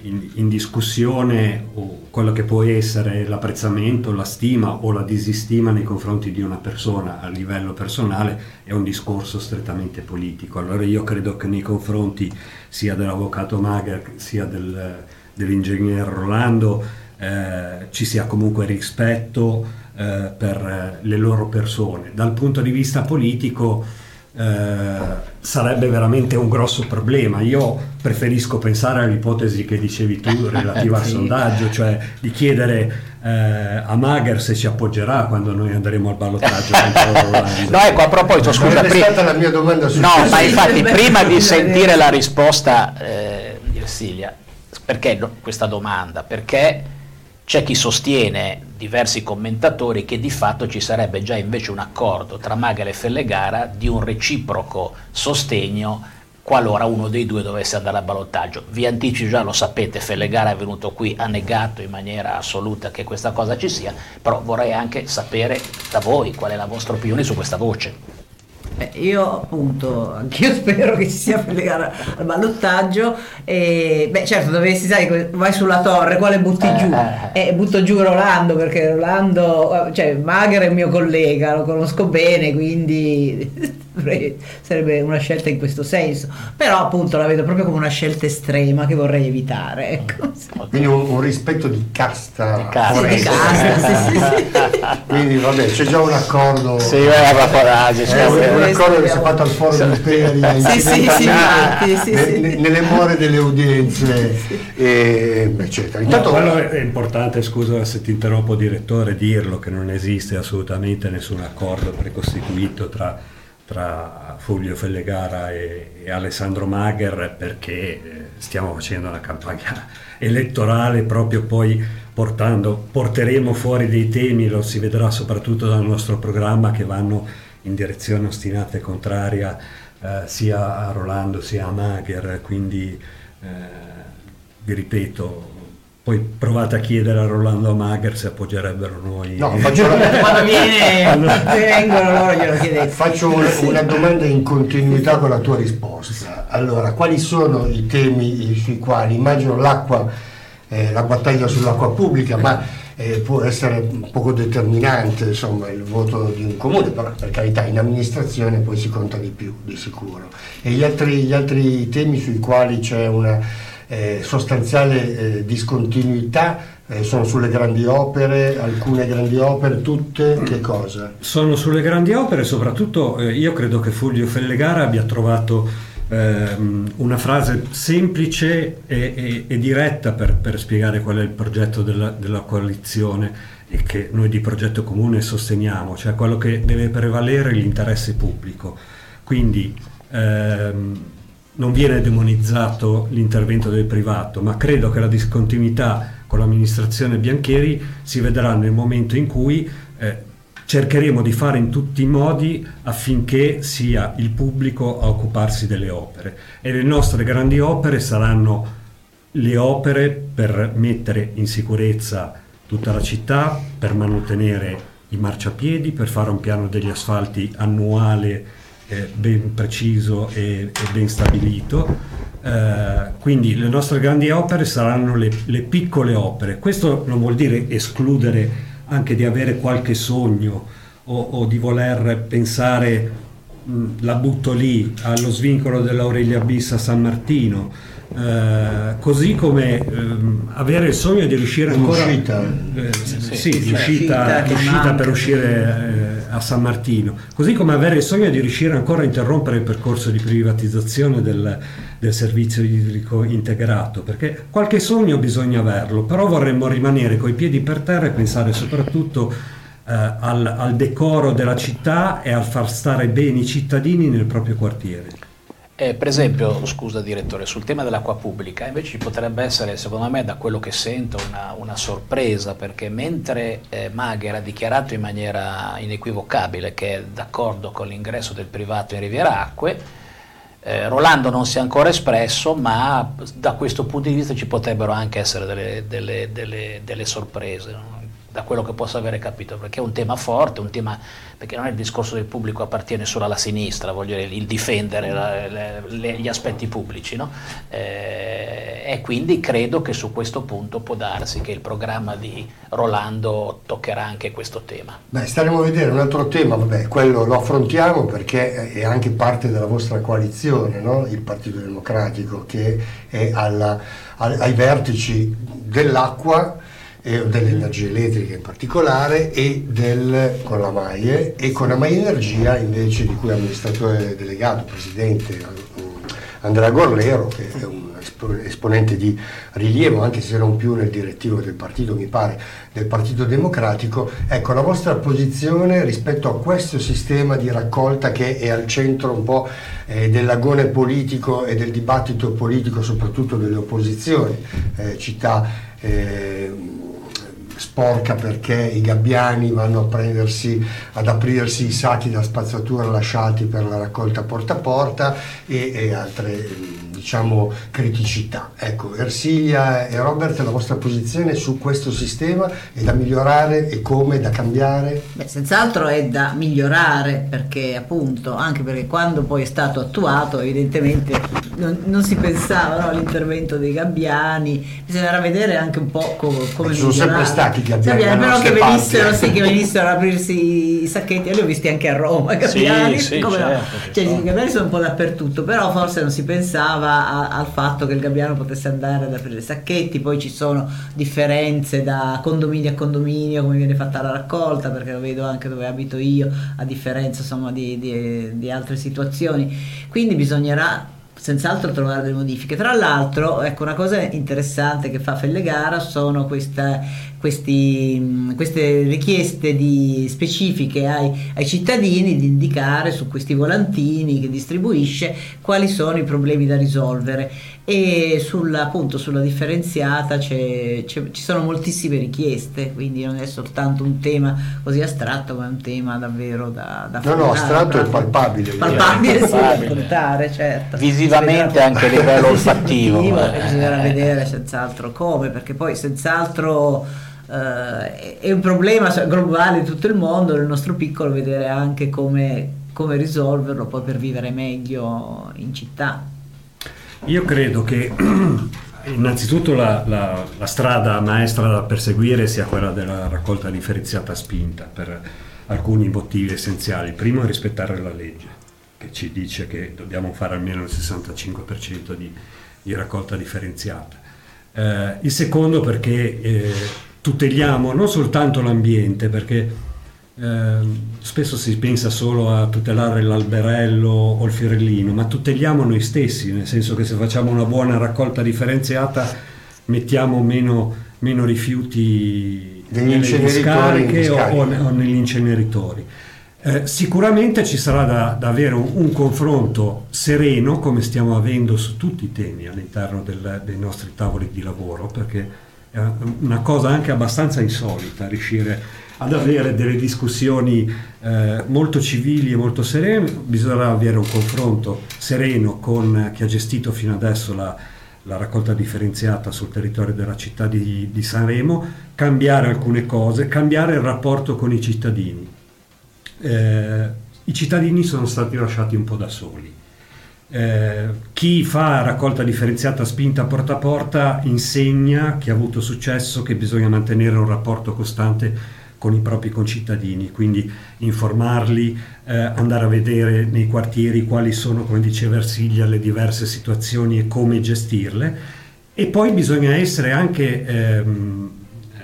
in, in, discussione quello che può essere l'apprezzamento, la stima o la disistima nei confronti di una persona a livello personale è un discorso strettamente politico. Allora io credo che nei confronti sia dell'avvocato Mager sia del, dell'ingegnere Rolando eh, ci sia comunque rispetto eh, per le loro persone. Dal punto di vista politico eh, sarebbe veramente un grosso problema. Io preferisco pensare all'ipotesi che dicevi tu relativa al sondaggio, cioè di chiedere eh, a Mager se ci appoggerà quando noi andremo al ballottaggio. no, ecco, a proposito, scusa, prima... stata la mia domanda su No, ma infatti prima di sentire la risposta eh, di Ersilia, perché questa domanda? Perché c'è chi sostiene, diversi commentatori, che di fatto ci sarebbe già invece un accordo tra Magel e Fellegara di un reciproco sostegno qualora uno dei due dovesse andare a ballottaggio. Vi anticipo già, lo sapete, Fellegara è venuto qui, ha negato in maniera assoluta che questa cosa ci sia, però vorrei anche sapere da voi qual è la vostra opinione su questa voce. Eh, io appunto, anch'io spero che ci sia Pellegara al ballottaggio e beh certo dovessi, sai, vai sulla torre, quale butti giù? E eh, butto giù Rolando perché Rolando, cioè Magher è il mio collega, lo conosco bene, quindi sarebbe una scelta in questo senso, però appunto la vedo proprio come una scelta estrema che vorrei evitare. Ecco. Quindi un, un, rispetto di casta. Di casta, di casta sì, sì, Quindi vabbè, c'è già un accordo. Sì, aveva coraggio. C'è un, un accordo che si è fatto al foro di Imperia sì, sì, sì, ne, nelle more delle udienze, e, eccetera. Intanto, no, è importante, scusa se ti interrompo direttore, dirlo che non esiste assolutamente nessun accordo precostituito tra tra Fulvio Fellegara e, e Alessandro Magher perché eh, stiamo facendo una campagna elettorale proprio poi portando, porteremo fuori dei temi, lo si vedrà soprattutto dal nostro programma che vanno in direzione ostinata e contraria eh, sia a Rolando sia a Magher, quindi eh, vi ripeto, poi provate a chiedere a Rolando Mager se appoggerebbero noi. No, faccio una... quando viene, vengono loro glielo chiedete. Faccio una, una, domanda in continuità con la tua risposta. Allora, quali sono i temi sui quali immagino l'acqua, eh, la battaglia sull'acqua pubblica, ma eh, può essere un poco determinante insomma, il voto di un comune, però per carità in amministrazione poi si conta di più, di sicuro. E gli altri, gli altri temi sui quali c'è una eh, sostanziale eh, discontinuità eh, sono sulle grandi opere, alcune grandi opere, tutte che cosa? Sono sulle grandi opere, soprattutto eh, io credo che Fulvio Fellegara abbia trovato ehm, una frase semplice e, e, e diretta per, per, spiegare qual è il progetto della, della coalizione e che noi di progetto comune sosteniamo, cioè quello che deve prevalere l'interesse pubblico. Quindi ehm, non viene demonizzato l'intervento del privato, ma credo che la discontinuità con l'amministrazione Biancheri si vedrà nel momento in cui eh, cercheremo di fare in tutti i modi affinché sia il pubblico a occuparsi delle opere. E le nostre grandi opere saranno le opere per mettere in sicurezza tutta la città, per mantenere i marciapiedi, per fare un piano degli asfalti annuale eh, ben preciso e, e ben stabilito. Eh, quindi le nostre grandi opere saranno le, le, piccole opere. Questo non vuol dire escludere anche di avere qualche sogno o, o di voler pensare mh, la butto lì allo svincolo dell'Aurelia Bis a San Martino eh, così come ehm, avere il sogno di riuscire ancora l'uscita, eh, sì, sì, l'uscita, l'uscita per uscire eh, a San Martino. Così come avere il sogno di riuscire ancora a interrompere il percorso di privatizzazione del, del servizio idrico integrato perché qualche sogno bisogna averlo però vorremmo rimanere coi piedi per terra e pensare soprattutto eh, al, al decoro della città e al far stare bene i cittadini nel proprio quartiere eh, per esempio, scusa direttore, sul tema dell'acqua pubblica invece ci potrebbe essere, secondo me, da quello che sento, una, una sorpresa, perché mentre eh, Magher ha dichiarato in maniera inequivocabile che è d'accordo con l'ingresso del privato in Riviera Acque, eh, Rolando non si è ancora espresso, ma da questo punto di vista ci potrebbero anche essere delle, delle, delle, delle sorprese. No? Da quello che posso avere capito, perché è un tema forte, un tema, perché non è il discorso del pubblico appartiene solo alla sinistra, voglio dire, il difendere la, le, le, gli aspetti pubblici, no? eh, e quindi credo che su questo punto può darsi che il programma di Rolando toccherà anche questo tema. Beh, staremo a vedere un altro tema, vabbè, quello lo affrontiamo perché è anche parte della vostra coalizione, no? il Partito Democratico, che è alla, ai vertici dell'acqua e delle energie elettriche in particolare e del, con la MAIE e con la MAIE Energia invece di cui amministratore delegato, presidente Andrea Gorlero che è un esponente di rilievo anche se non più nel direttivo del partito mi pare del Partito Democratico. Ecco la vostra posizione rispetto a questo sistema di raccolta che è al centro un po' eh, dell'agone politico e del dibattito politico soprattutto delle opposizioni eh, città eh, sporca perché i gabbiani vanno a prendersi, ad aprirsi i sacchi da spazzatura lasciati per la raccolta porta a porta e, e altre diciamo, criticità. Ecco, Ersilia e Robert, la vostra posizione su questo sistema è da migliorare e come, da cambiare? Beh, senz'altro è da migliorare perché appunto, anche perché quando poi è stato attuato evidentemente non, non si pensava no, all'intervento dei gabbiani, bisognerà vedere anche un po' come, come sono sempre stati gabbiani, gabbiani però che venissero, sì, che venissero a aprirsi i sacchetti, io li ho visti anche a Roma, gabbiani, sì, sì, certo, no? cioè, i gabbiani sono un po' dappertutto, però forse non si pensava a, al fatto che il gabbiano potesse andare ad aprire i sacchetti, poi ci sono differenze da condominio a condominio, come viene fatta la raccolta, perché lo vedo anche dove abito io, a differenza insomma di, di, di altre situazioni. Quindi bisognerà senz'altro trovare delle modifiche. Tra l'altro, ecco, una cosa interessante che fa Fellegara sono questa, questi, queste richieste di, specifiche ai, ai, cittadini di indicare su questi volantini che distribuisce quali sono i problemi da risolvere e sulla, appunto, sulla differenziata c'è, c'è, ci sono moltissime richieste, quindi non è soltanto un tema così astratto, ma è un tema davvero da, da No, no, astratto e palpabile. Palpabile, sì, da affrontare, certo. Visivamente anche a livello olfattivo. Eh. Bisognerà vedere senz'altro come, perché poi senz'altro... Uh, è un problema globale in tutto il mondo, nel nostro piccolo vedere anche come, come risolverlo poi per vivere meglio in città. Io credo che innanzitutto la, la, la, strada maestra da perseguire sia quella della raccolta differenziata spinta per alcuni motivi essenziali. Primo è rispettare la legge, che ci dice che dobbiamo fare almeno il 65% di, di raccolta differenziata. Eh, il secondo perché eh, tuteliamo non soltanto l'ambiente, perché eh, spesso si pensa solo a tutelare l'alberello o il fiorellino, ma tuteliamo noi stessi, nel senso che se facciamo una buona raccolta differenziata mettiamo meno, meno rifiuti nelle discariche o, o, o, negli inceneritori. Eh, sicuramente ci sarà da, da avere un, un, confronto sereno, come stiamo avendo su tutti i temi all'interno del, dei nostri tavoli di lavoro, perché è una cosa anche abbastanza insolita riuscire ad avere delle discussioni eh, molto civili e molto serene, bisognerà avere un confronto sereno con chi ha gestito fino adesso la, la raccolta differenziata sul territorio della città di, di, Sanremo, cambiare alcune cose, cambiare il rapporto con i cittadini. Eh, I cittadini sono stati lasciati un po' da soli. Eh, chi fa raccolta differenziata spinta porta a porta insegna, chi ha avuto successo, che bisogna mantenere un rapporto costante con i propri concittadini, quindi informarli, eh, andare a vedere nei quartieri quali sono, come diceva Ersilia, le diverse situazioni e come gestirle. E poi bisogna essere anche ehm, eh,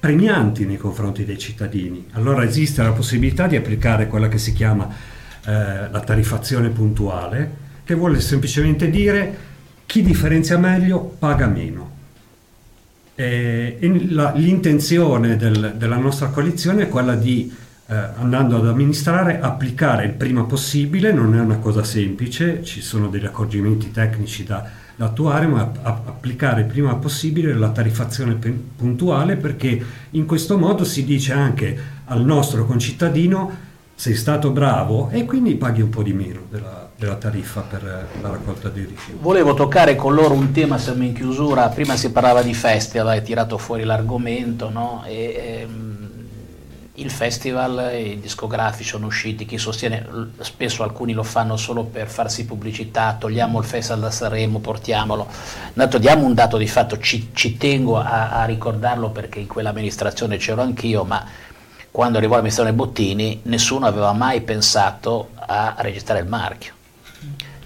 premianti nei confronti dei cittadini. Allora esiste la possibilità di applicare quella che si chiama eh, la tariffazione puntuale, che vuole semplicemente dire chi differenzia meglio paga meno. Eh, la, l'intenzione del, della nostra coalizione è quella di, eh, andando ad amministrare, applicare il prima possibile, non è una cosa semplice, ci sono degli accorgimenti tecnici da, da attuare, ma a, applicare il prima possibile la tariffazione puntuale perché in questo modo si dice anche al nostro concittadino sei stato bravo e quindi paghi un po' di meno della, della tariffa per la raccolta dei rifiuti. Volevo toccare con loro un tema, siamo in chiusura, prima si parlava di festival, hai tirato fuori l'argomento, no? e, ehm, il festival i discografici sono usciti, chi sostiene, spesso alcuni lo fanno solo per farsi pubblicità, togliamo il festival da Sanremo, portiamolo. Dato, diamo un dato di fatto, ci, ci tengo a, a ricordarlo perché in quell'amministrazione c'ero anch'io, ma quando arrivò l'amministrazione Bottini nessuno aveva mai pensato a registrare il marchio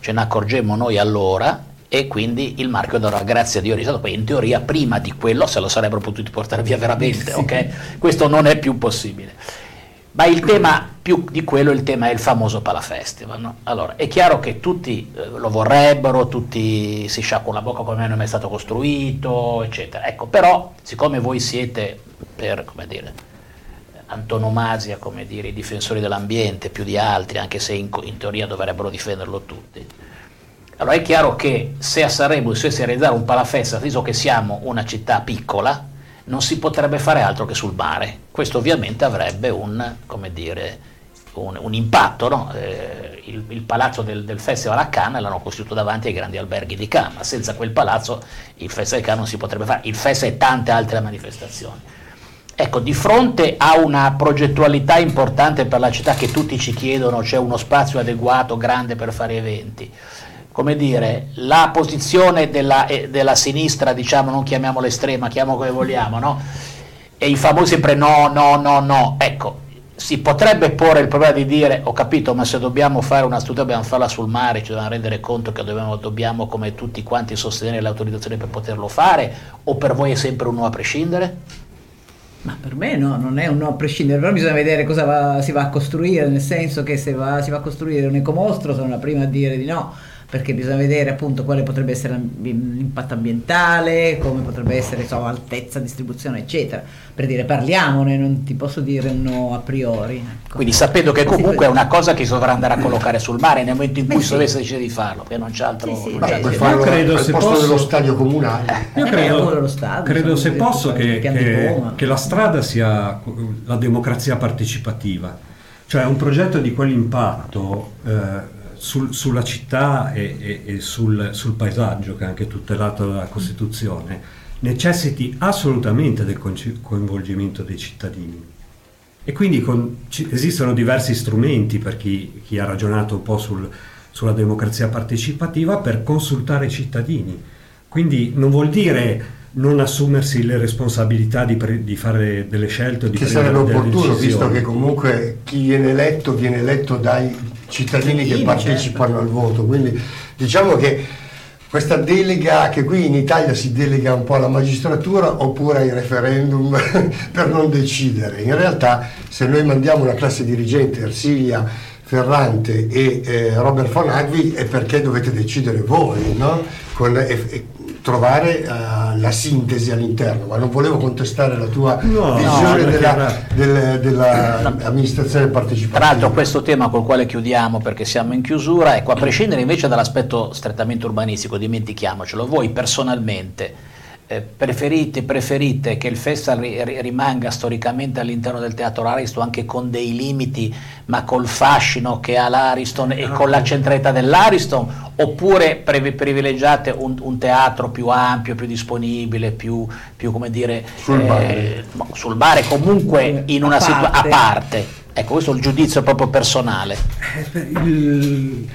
ce ne accorgemmo noi allora e quindi il marchio d'oro, grazie a Dio, è. Poi in teoria prima di quello se lo sarebbero potuti portare via veramente, sì. ok? Questo non è più possibile. Ma il tema più di quello, il tema è il famoso Palafestival. No? Allora, è chiaro che tutti eh, lo vorrebbero, tutti si sciacquano la bocca come non è mai stato costruito, eccetera. Ecco, però, siccome voi siete per, come dire, antonomasia, come dire, i difensori dell'ambiente più di altri, anche se in, in, teoria dovrebbero difenderlo tutti. Allora è chiaro che se a Sanremo dovesse realizzare un palafesta, visto che siamo una città piccola, non si potrebbe fare altro che sul mare. Questo ovviamente avrebbe un, dire, un, un impatto. No? Eh, il, il, palazzo del, del, Festival a Cannes l'hanno costruito davanti ai grandi alberghi di Cannes, ma senza quel palazzo il Festival di Cannes non si potrebbe fare, il Festival e tante altre manifestazioni. Ecco, di fronte a una progettualità importante per la città che tutti ci chiedono, c'è uno spazio adeguato, grande per fare eventi, come dire, la posizione della, eh, della sinistra, diciamo, non chiamiamola estrema, chiamiamo come vogliamo, no? E i famosi sempre no, no, no, no. Ecco, si potrebbe porre il problema di dire, ho capito, ma se dobbiamo fare una studia dobbiamo farla sul mare, ci dobbiamo rendere conto che dobbiamo, dobbiamo come tutti quanti sostenere l'autorizzazione per poterlo fare, o per voi è sempre un no a prescindere? Ma per me no, non è un no a prescindere, però bisogna vedere cosa va, si va a costruire, nel senso che se va, si va a costruire un ecomostro sono la prima a dire di no perché bisogna vedere appunto quale potrebbe essere l'impatto ambientale, come potrebbe essere so, altezza, distribuzione, eccetera. Per dire parliamone, non ti posso dire no a priori. Ecco. Quindi sapendo che comunque è una cosa che si dovrà andare a collocare sul mare nel momento in cui si dovesse decidere di farlo, perché non c'è altro. Sì, sì, Beh, puoi farlo credo se posto posso... dello stadio comunale. Io credo, stadio, credo se posso che, che, che la strada sia la democrazia partecipativa, cioè un progetto di quell'impatto. Eh, sul, sulla città e, e, e sul, sul, paesaggio, che è anche tutelato dalla Costituzione, necessiti assolutamente del coinvolgimento dei cittadini. E quindi con, ci, esistono diversi strumenti per chi, chi, ha ragionato un po' sul, sulla democrazia partecipativa per consultare i cittadini. Quindi non vuol dire non assumersi le responsabilità di, pre- di fare delle scelte di che sarebbe opportuno visto che comunque chi viene eletto viene eletto dai cittadini che partecipano certo. al voto. Quindi diciamo che questa delega che qui in Italia si delega un po' alla magistratura oppure ai referendum per non decidere. In realtà se noi mandiamo una classe dirigente, Ersilia, Ferrante e eh, Robert von Agvi è perché dovete decidere voi, no? Con, e, e, trovare uh, la sintesi all'interno, ma non volevo contestare la tua no, visione no, della, del, dell'amministrazione partecipativa. Tra l'altro questo tema col quale chiudiamo perché siamo in chiusura, ecco, a prescindere invece dall'aspetto strettamente urbanistico, dimentichiamocelo, voi personalmente eh, preferite, preferite, che il festival ri, rimanga storicamente all'interno del teatro Ariston anche con dei limiti ma col fascino che ha l'Ariston e con la centralità dell'Ariston? Oppure privilegiate un, un, teatro più ampio, più disponibile, più, più come dire sul, eh, bar. sul bar comunque in una situazione a parte. ecco questo è il giudizio proprio personale. Eh, il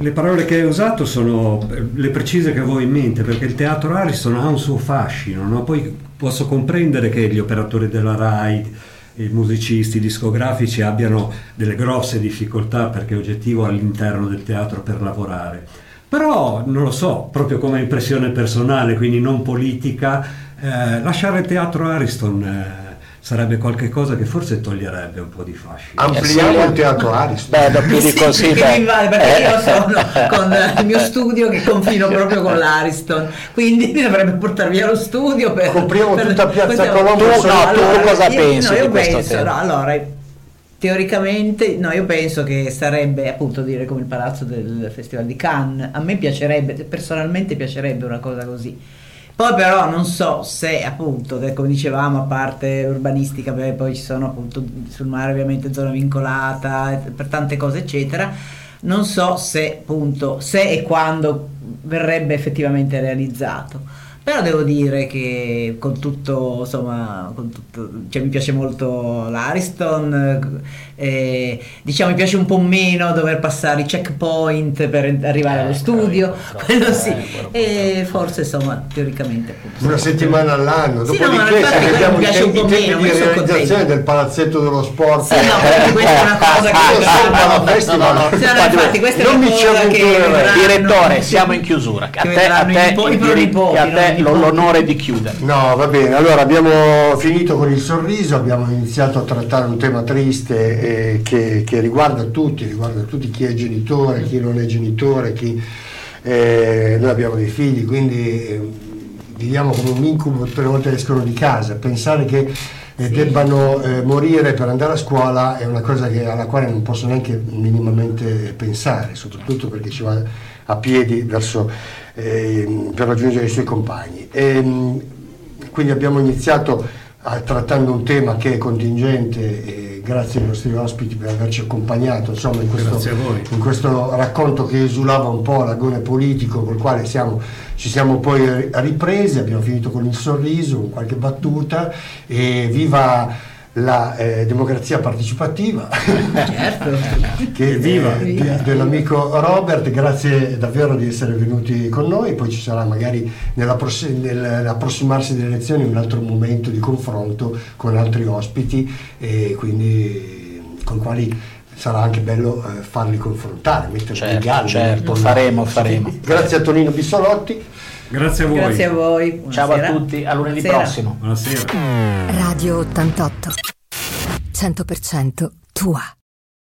le parole che hai usato sono le precise che avevo in mente, perché il teatro Ariston ha un suo fascino, no? poi posso comprendere che gli operatori della RAI, i musicisti discografici abbiano delle grosse difficoltà perché è oggettivo all'interno del teatro per lavorare. Però, non lo so, proprio come impressione personale, quindi non politica, eh, lasciare il teatro Ariston... Eh, sarebbe qualcosa che forse toglierebbe un po' di fascino. Ampliamo il teatro Ariston. Beh, più di così. Sì, perché io sono con il mio studio che confino proprio con l'Ariston, quindi dovrebbe portare via lo studio per... Copriamo per, tutta Piazza Colombo. Tu, no, allora, tu cosa io, pensi no, io penso, no, allora, teoricamente, no, io penso che sarebbe appunto dire come il palazzo del Festival di Cannes. A me piacerebbe, personalmente piacerebbe una cosa così poi però non so se appunto, come dicevamo, a parte urbanistica, beh, poi ci sono appunto sul mare ovviamente zona vincolata, per tante cose eccetera, non so se appunto, se e quando verrebbe effettivamente realizzato però devo dire che con tutto insomma con tutto, cioè, mi piace molto l'Ariston eh, diciamo mi piace un po' meno dover passare i checkpoint per arrivare eh, allo studio quello sì. e forse insomma teoricamente appunto, una settimana all'anno. Sì, dopodiché no, se vediamo i, tempi, tempi di realizzazione del palazzetto dello sport. Sì no perché questa è una cosa che sono festival no, no, no, infatti questa è una cosa che direttore siamo in chiusura. A te, a te, a te l'onore di chiudere. No, va bene. Allora abbiamo finito con il sorriso, abbiamo iniziato a trattare un tema triste eh, che, che, riguarda tutti, riguarda tutti chi è genitore, chi non è genitore, chi, eh, noi abbiamo dei figli, quindi eh, viviamo come un incubo tutte le volte escono di casa. Pensare che eh, debbano eh, morire per andare a scuola è una cosa che, alla quale non posso neanche minimamente pensare, soprattutto perché ci va a piedi verso, eh, per raggiungere i suoi compagni. E, ehm, quindi abbiamo iniziato a, trattando un tema che è contingente e grazie ai nostri ospiti per averci accompagnato insomma, in, questo, in, questo, racconto che esulava un po' l'agone politico col quale siamo, ci siamo poi ripresi, abbiamo finito con il sorriso, con qualche battuta e viva la eh, democrazia partecipativa certo. che, eh, dell'amico Robert, grazie davvero di essere venuti con noi, poi ci sarà magari nell'approssimarsi delle elezioni un altro momento di confronto con altri ospiti e quindi con i quali sarà anche bello eh, farli confrontare, metterli certo, in gara. Certo, faremo, faremo. Grazie a Tonino Bissolotti. Grazie a voi. Grazie a voi. Buonasera. Ciao a tutti, a lunedì Buonasera. prossimo. Buonasera. Radio 88. 100% tua.